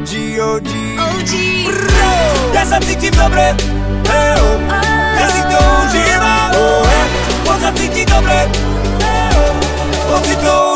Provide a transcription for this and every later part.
OG, OG Ja sa cítim dobre hey, oh. Ja si to užívam oh, hey. On sa cíti dobre hey, oh. On si to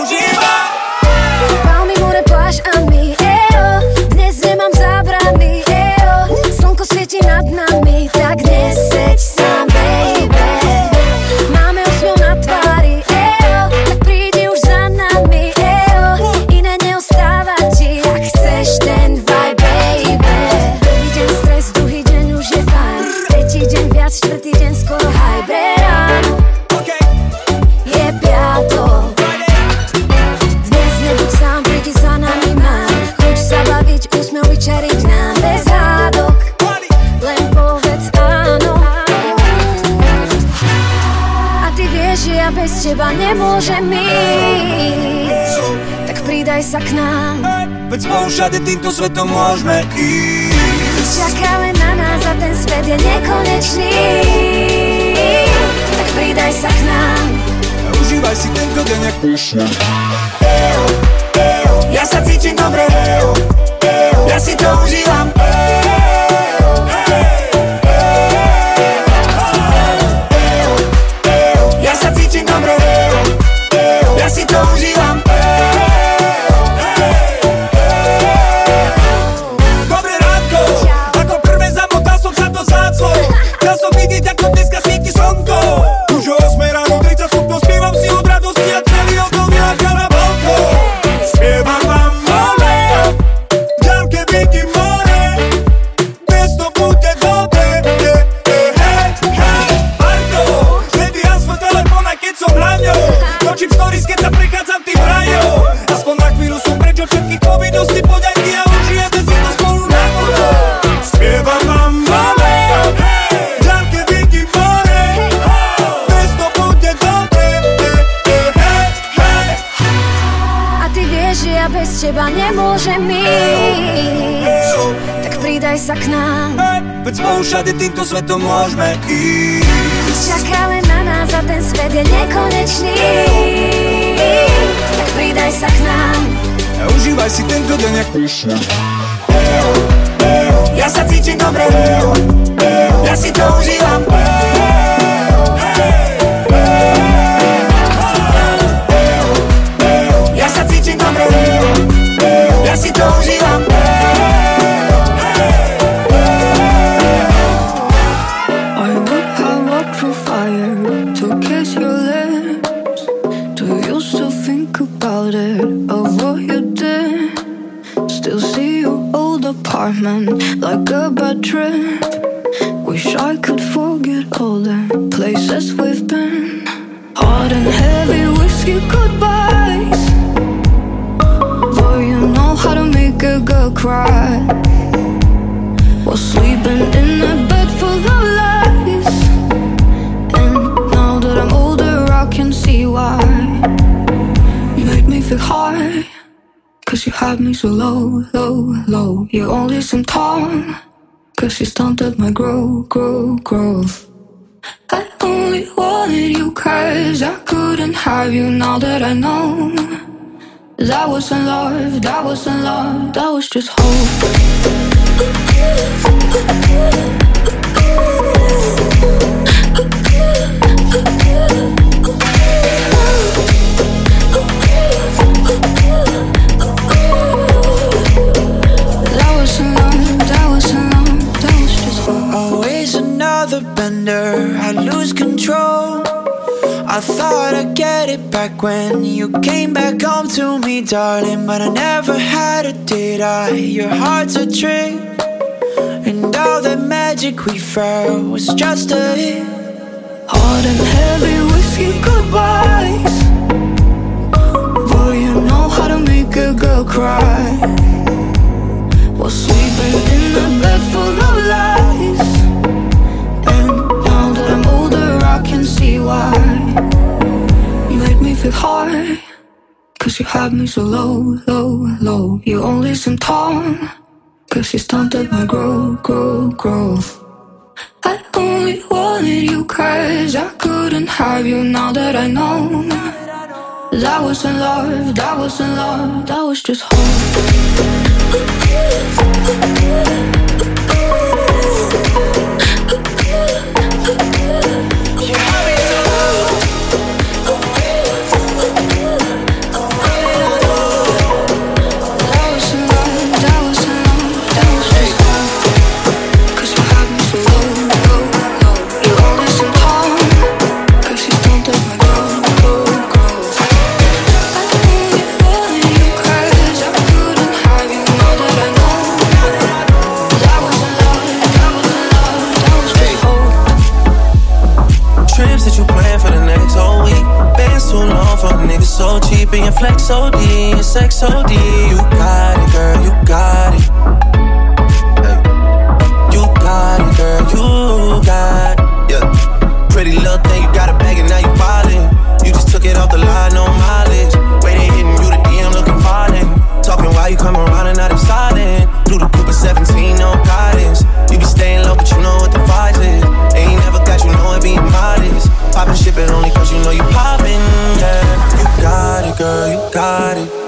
všade týmto svetom môžeme ísť. Čaká len na nás a ten svet je nekonečný. Tak pridaj sa k nám. Užívaj si tento deň jak ejo, Ja sa cítim dobre. Ja si to užívam. Ja sa cítim dobre. Ja si to užívam nemôžem ísť Tak pridaj sa k nám. Veď spolu všade týmto svetom môžeme ísť. Čaká len na nás a ten svet je nekonečný. Tak pridaj sa k nám. A užívaj si tento deň jak ejo, Ja sa cítim dobre. Ja si to užívam had me so low, low, low. You only seem tall. Cause you stunted my growth, growth, growth. I only wanted you cause I couldn't have you now that I know. That wasn't love, that wasn't love, that was just hope. Back when you came back home to me, darling. But I never had it, did I? Your heart's a trick. And all the magic we felt was just a hit. Hot and heavy whiskey goodbyes. Boy, you know how to make a girl cry. While sleeping in a bed full of lies. And now that I'm older, I can see why made me feel high. Cause you had me so low, low, low. You only seem tall. Cause you stunted my growth, growth, growth I only wanted you cause I couldn't have you now that I know. That was in love, that was in love, that was just home so cheap and your flex OD, your sex OD. You got it, girl, you got it. Hey. You got it, girl, you got it. Yeah. Pretty little thing, you got a bag and now you ballin'. You just took it off the line girl, you got it.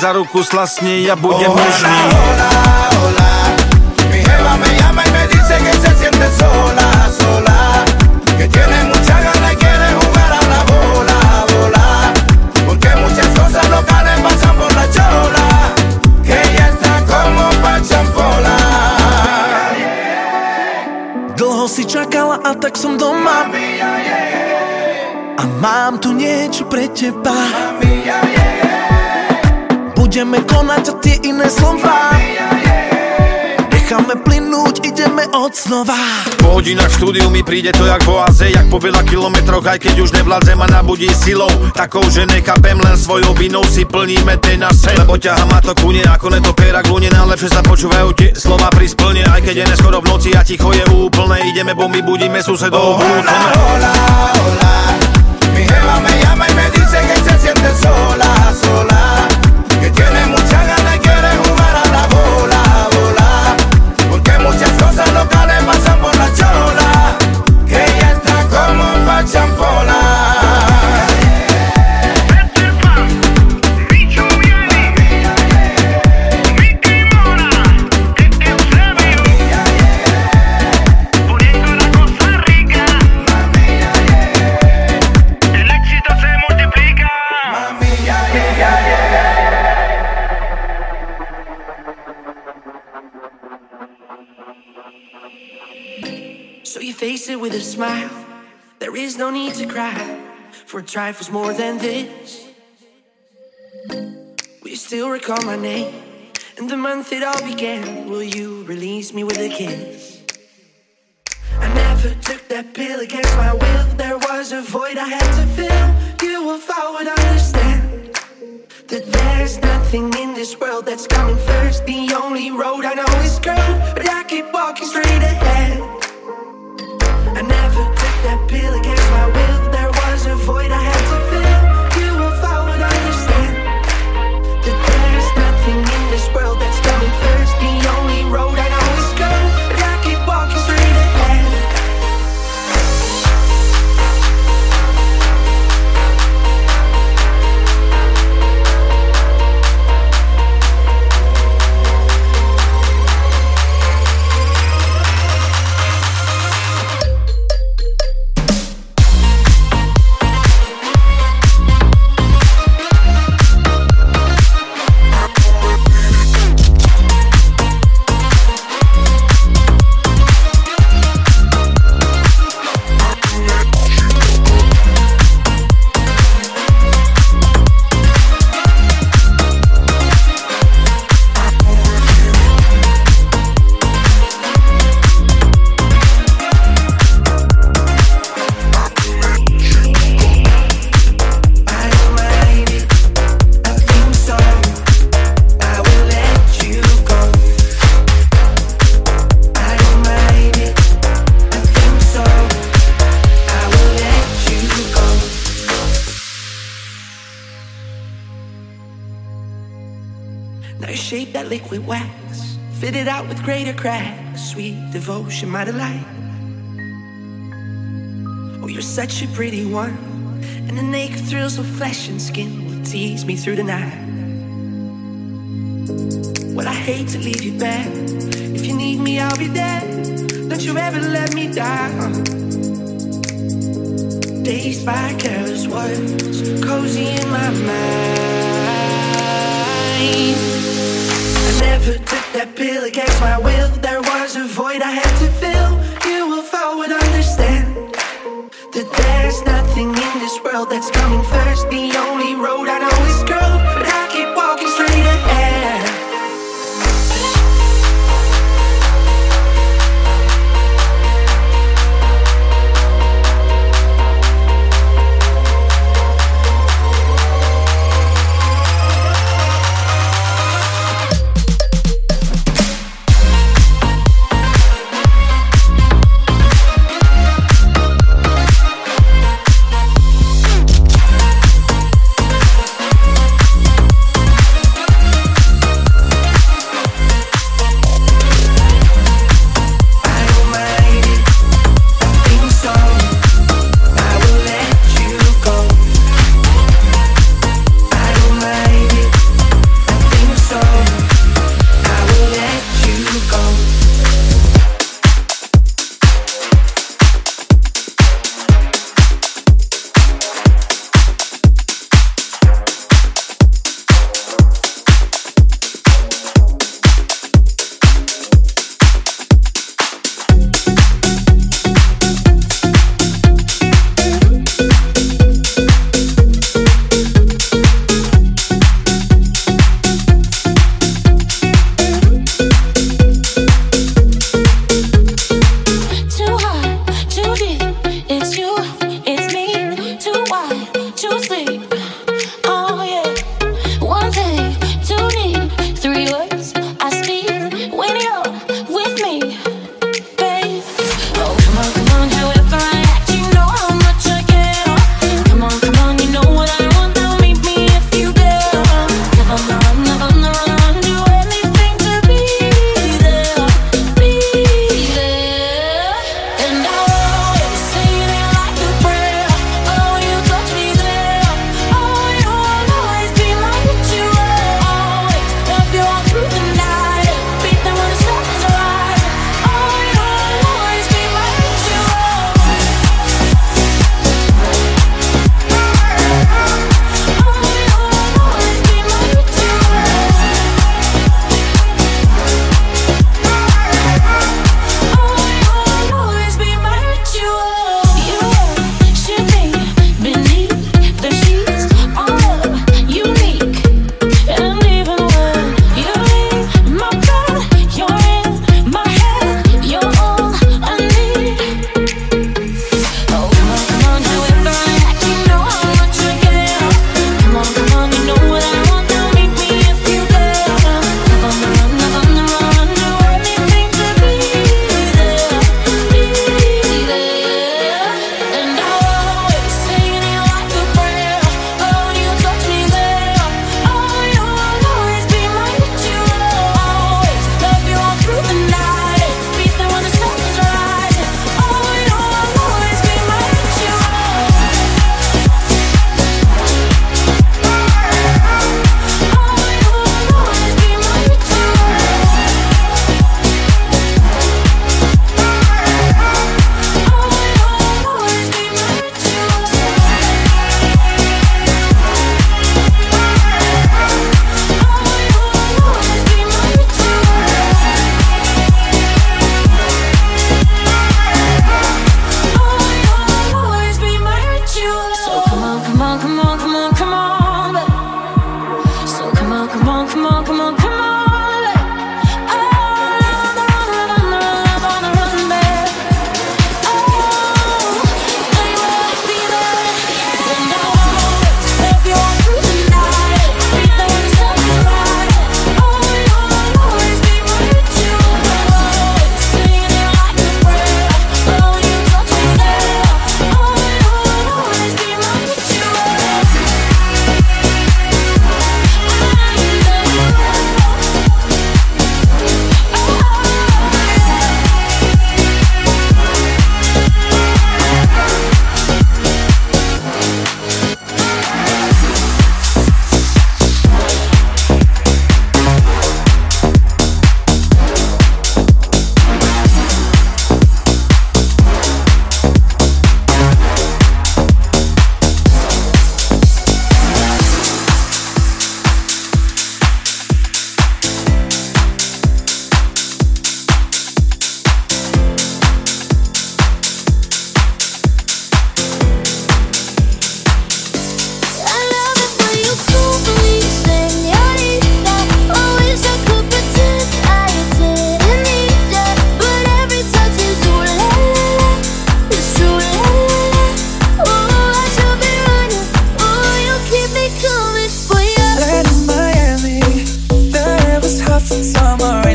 Za ruku slasne Ja budem Hola, znova Po hodinách v štúdiu mi príde to jak v oaze Jak po veľa kilometroch, aj keď už nevládzem a nabudí silou. Takou, že nechápem len svojou vinou si plníme ten naše. Lebo ťaha ma to kune, ako netopierak lune Najlepšie sa počúvajú tie slova pri splne. Aj keď je neskoro v noci a ticho je úplné Ideme bomby, budíme susedov. Hola, hola, hola. Mi jeva me llama y me dice que se siente sola is no need to cry For trifles more than this. Will you still recall my name And the month it all began. Will you release me with a kiss? I never took that pill against my will. There was a void I had to fill. You if I would understand That there's nothing in this world that's coming first. The only road I know is curved But I keep walking straight ahead. I never that pill against my will. There was a void I had devotion, my delight. Oh, you're such a pretty one. And the naked thrills of flesh and skin will tease me through the night. Well, I hate to leave you back. If you need me, I'll be there. Don't you ever let me down. Dazed by careless words, cozy in my mind. I never took that pill against my will. Was a void I had to fill. You if I would understand that there's nothing in this world that's coming first. The only road I know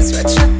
Switch. what you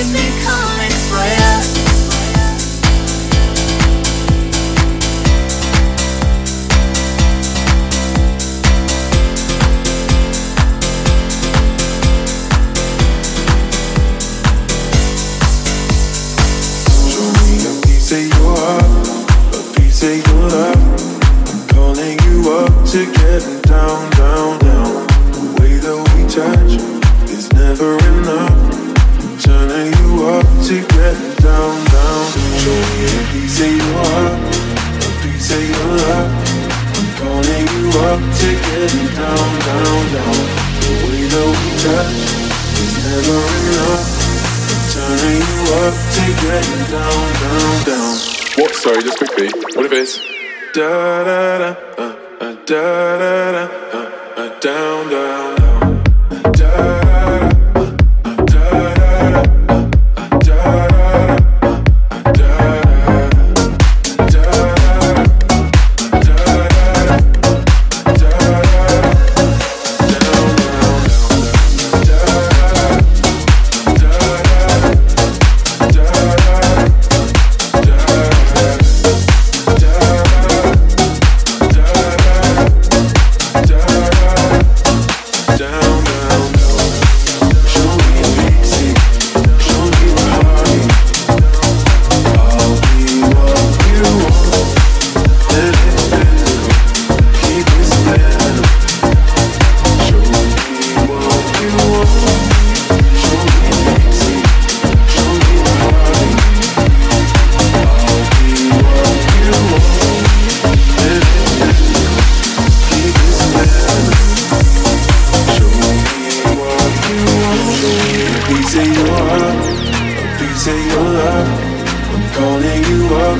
Give me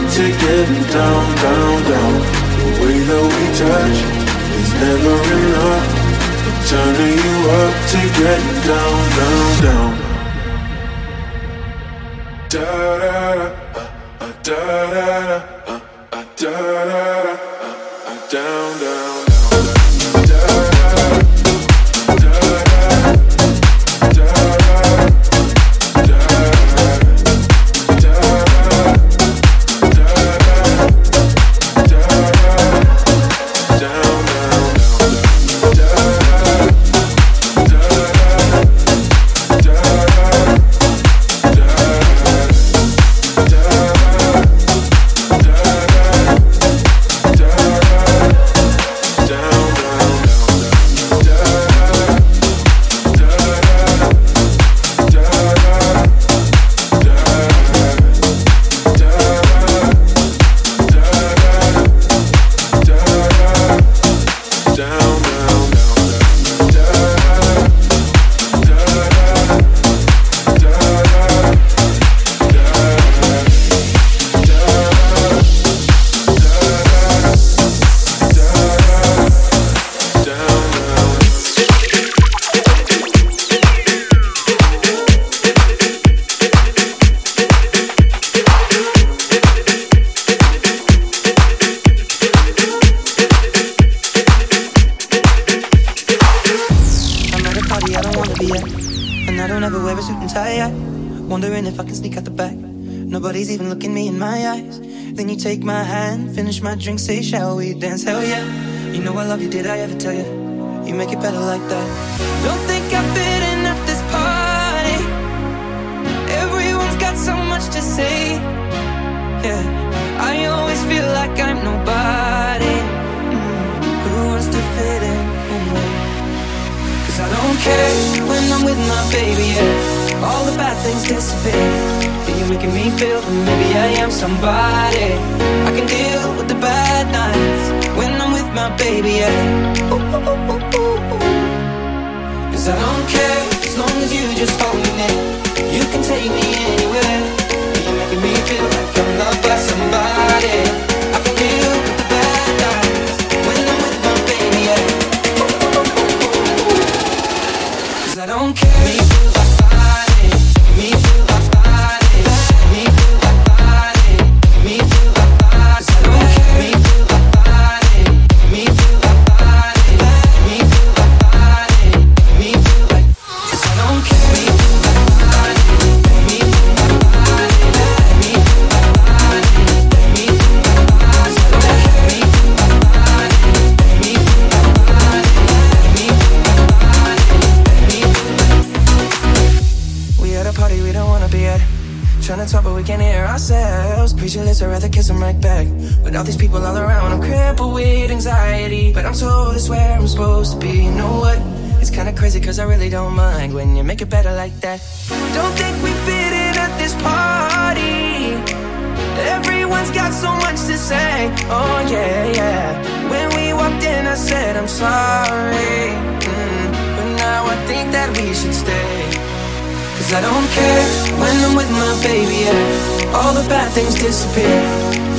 to getting down, down, down. The way that we touch is never enough. Turning you up to getting down, down, down. Da da da, da da da, da da da, down, down. Drink, say, Shall we dance? Hell yeah. You know I love you, did I ever tell you? Making me feel that maybe I am somebody. I can deal with the bad nights when I'm with my baby, yeah. Ooh, ooh, ooh, ooh, ooh. Cause I don't care as long as you just hold me near. You can take me anywhere. You're making me feel like I'm loved by somebody. I can deal with the bad nights when I'm with my baby, yeah. Cause I don't care. Supposed to be. You know what? It's kinda crazy, cause I really don't mind when you make it better like that. Don't think we fit in at this party. Everyone's got so much to say. Oh, yeah, yeah. When we walked in, I said, I'm sorry. Mm, but now I think that we should stay. Cause I don't care when I'm with my baby, yeah. All the bad things disappear.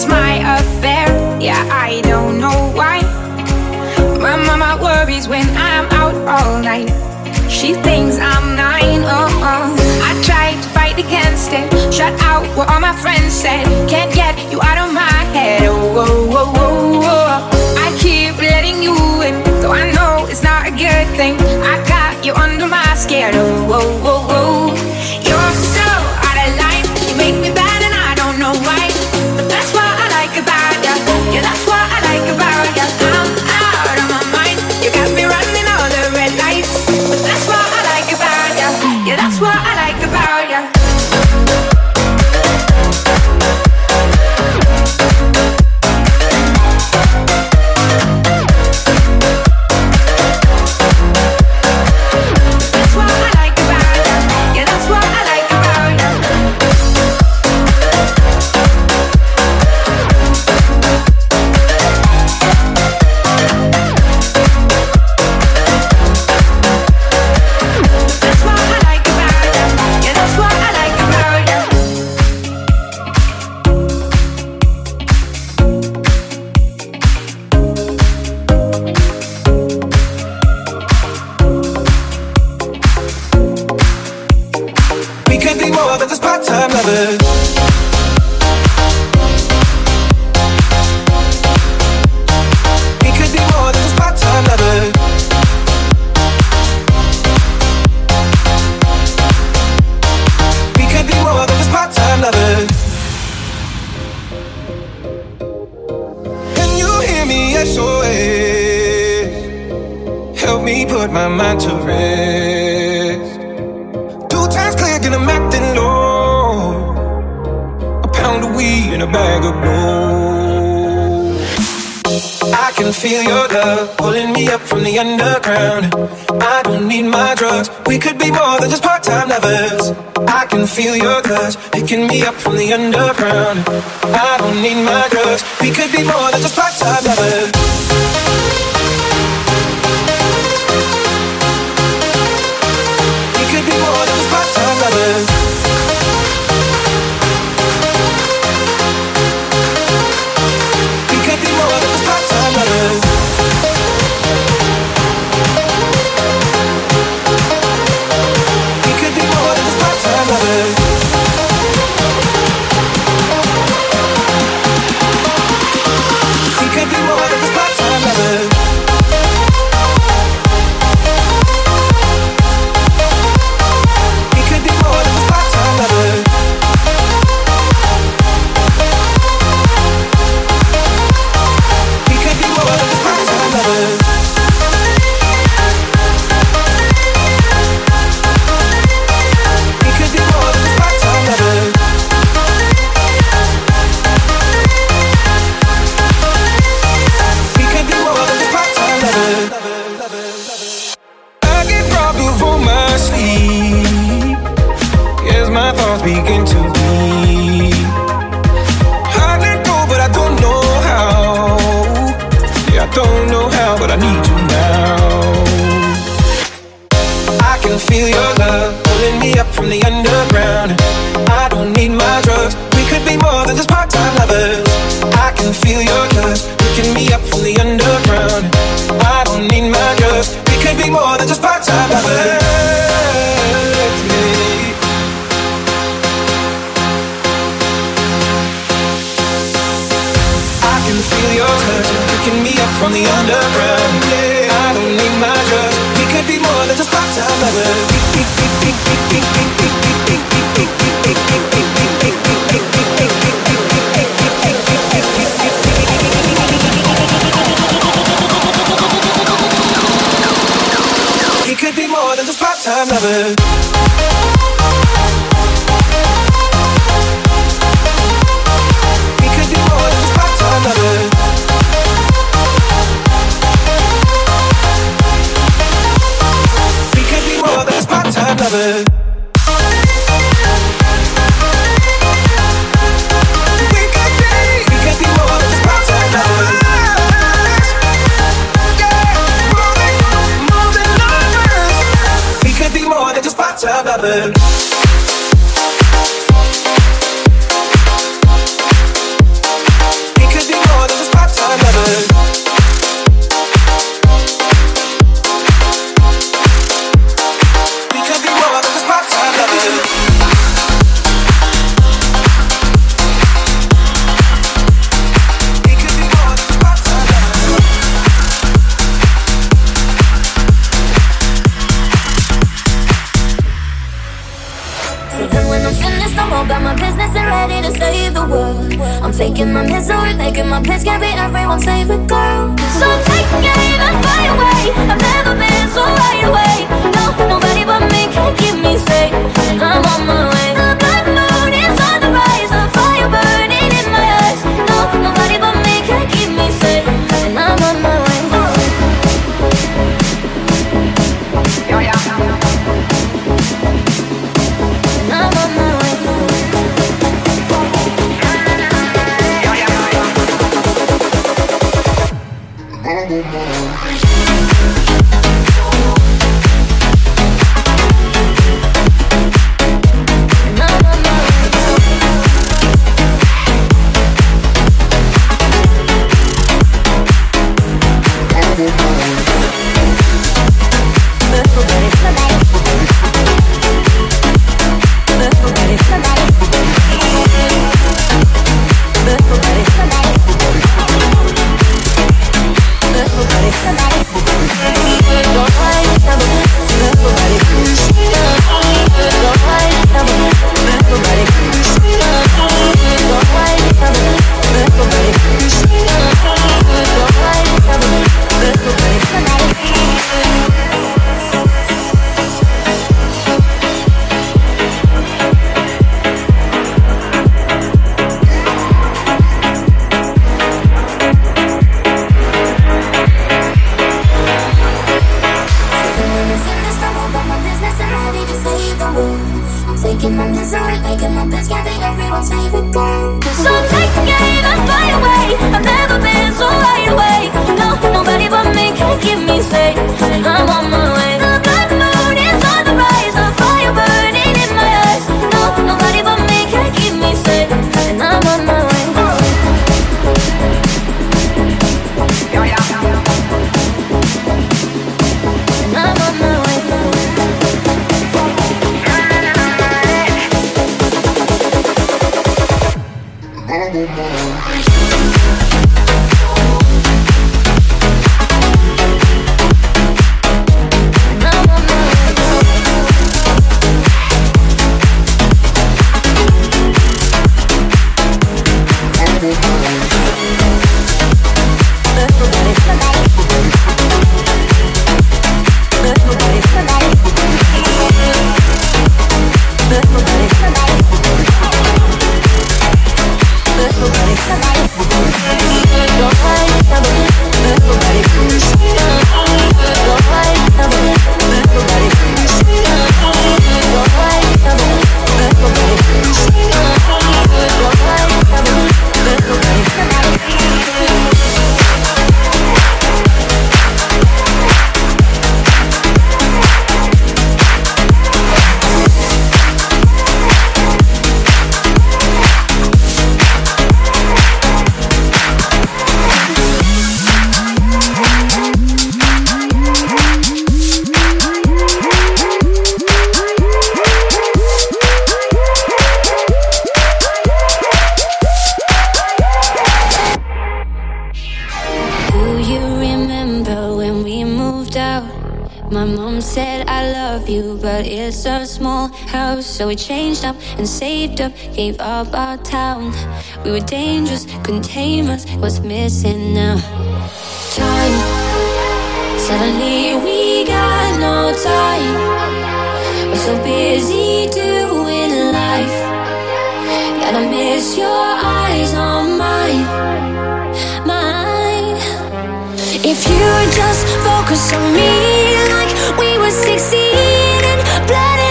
it's my affair. Yeah, I don't know why. My mama worries when I'm out all night. She thinks I'm nine. Oh, oh. I tried to fight against it. Shut out what all my friends said. Can't get you out of my head. Oh, oh, oh, oh, oh. I keep letting you in, though I know it's not a good thing. I got you under my skin. Oh, oh, oh, oh. like a barrel, pound of weed and a bag of gold. I can feel your love pulling me up from the underground. I don't need my drugs. We could be more than just part-time lovers. I can feel your touch picking me up from the underground. I don't need my drugs. We could be more than just part-time lovers. So we changed up and saved up, gave up our town. We were dangerous, couldn't tame us. What's missing now? Time. Suddenly we got no time. We're so busy doing life. Gotta miss your eyes on mine. Mine. If you just focus on me like we were 16 and blood.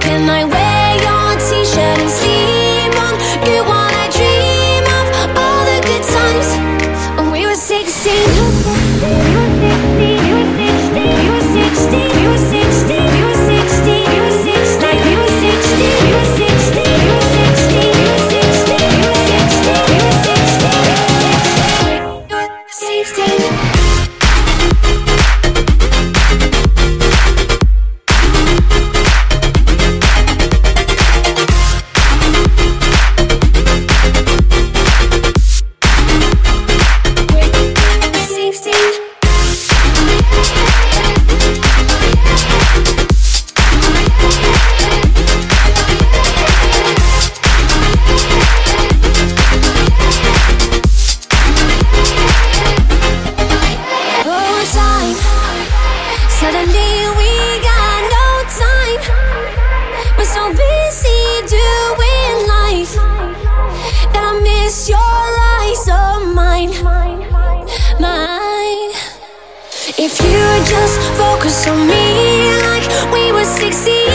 Can I wait? If you just focus on me like we were 16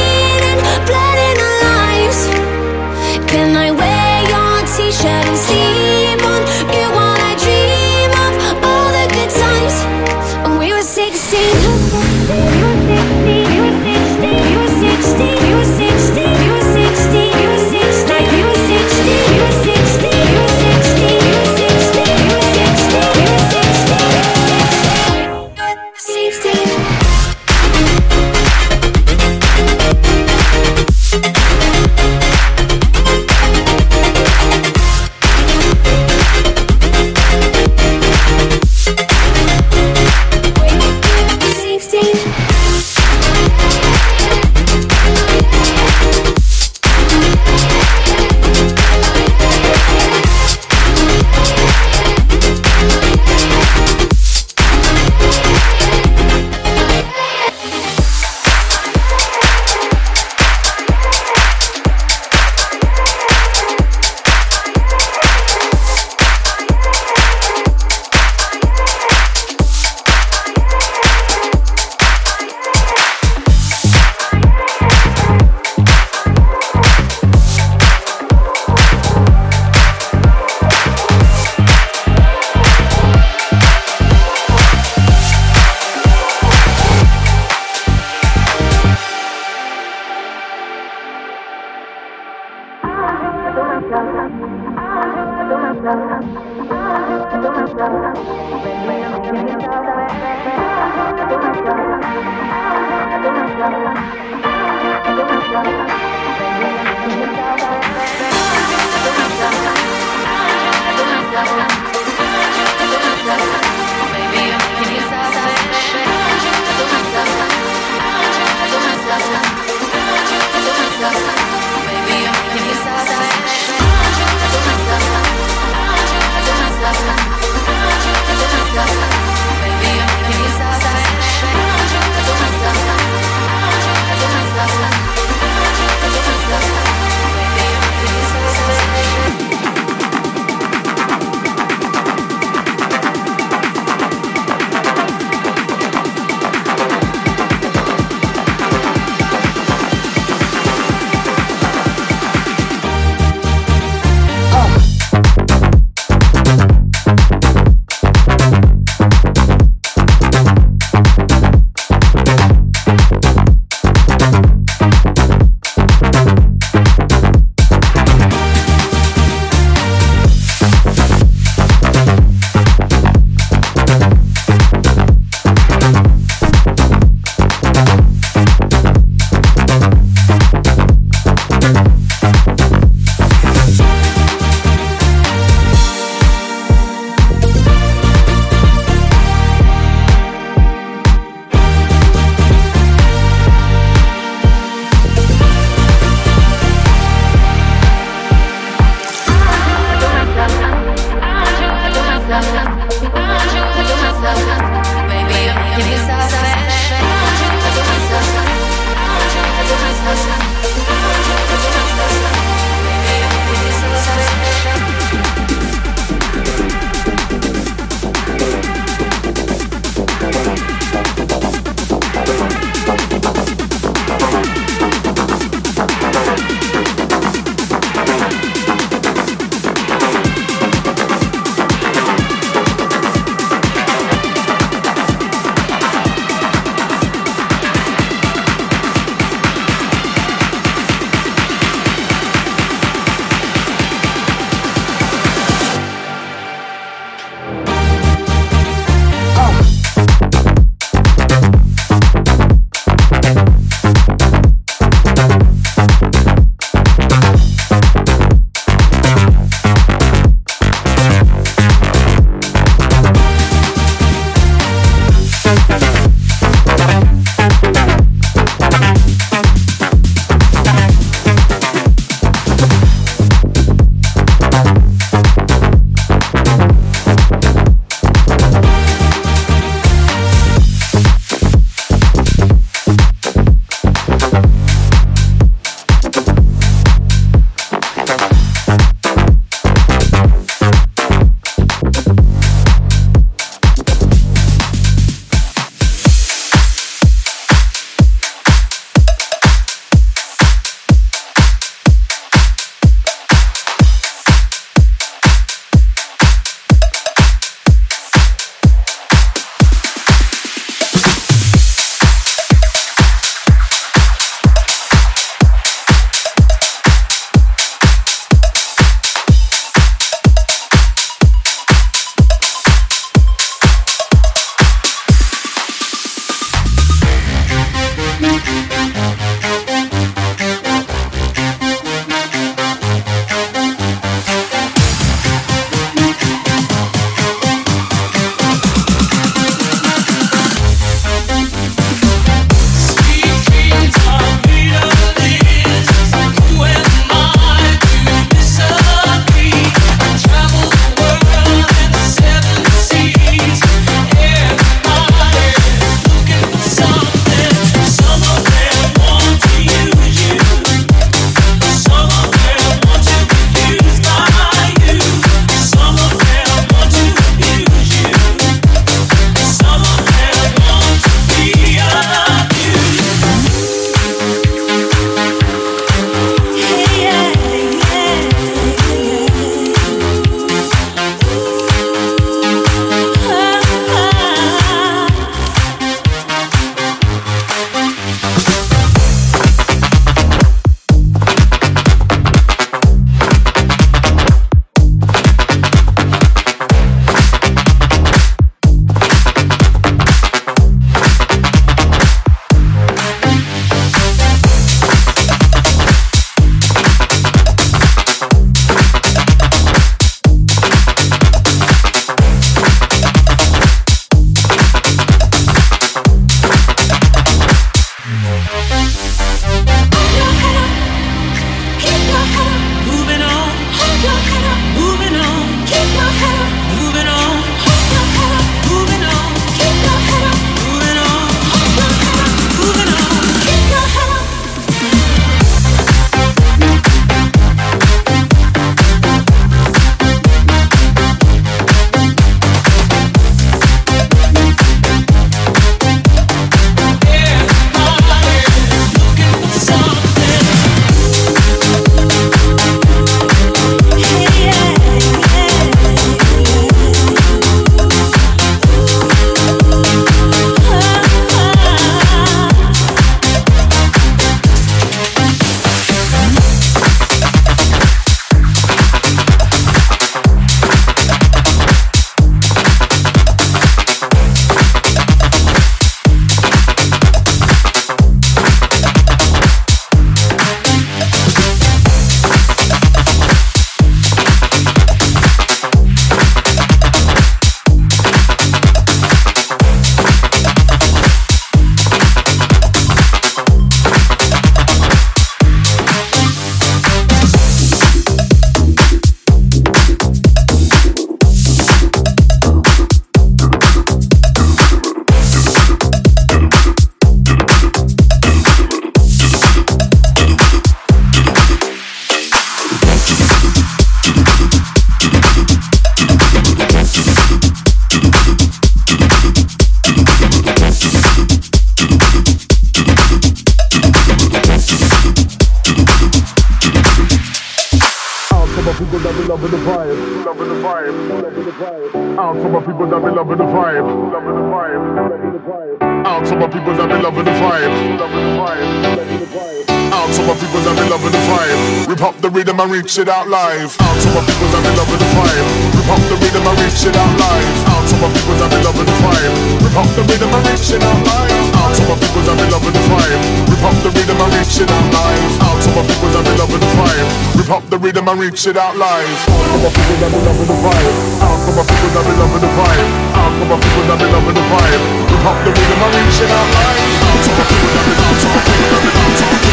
loving the vibe, loving the vibe, loving the vibe. Out to my people that be loving the vibe, loving the vibe, loving the vibe. Out to my people that be loving the vibe, loving the vibe, loving the vibe. Out to my people that be loving the vibe. We up the rhythm and reach it out live. Out to my people that be loving the vibe. We up the rhythm and reach it out live. Out to my people that be loving the vibe. We up the rhythm and reach it out live. Out to my people that be loving the vibe. We up the rhythm and reach it out live. Out to my people that be loving the vibe. Rip up the rhythm and reach it out live. Out to my people that be loving the vibe. Out to my people that be loving the vibe. Out to my people that be loving the vibe. We up the rhythm and reach it out live. Out to my people that be loving the vibe.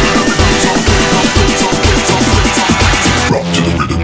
Rock to the rhythm.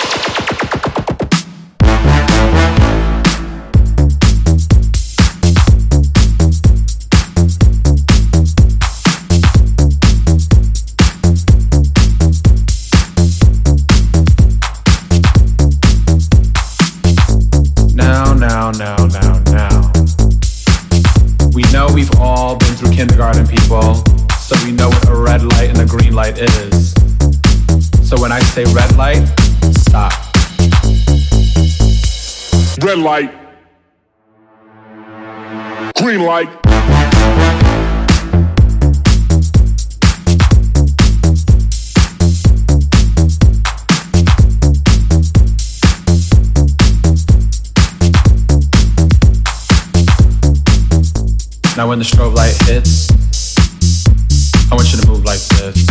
say red light, stop. Red light. Green light. Now when the strobe light hits, I want you to move like this.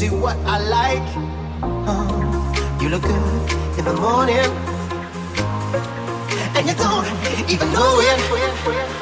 see what I like. Oh, you look good in the morning, and you don't even know it.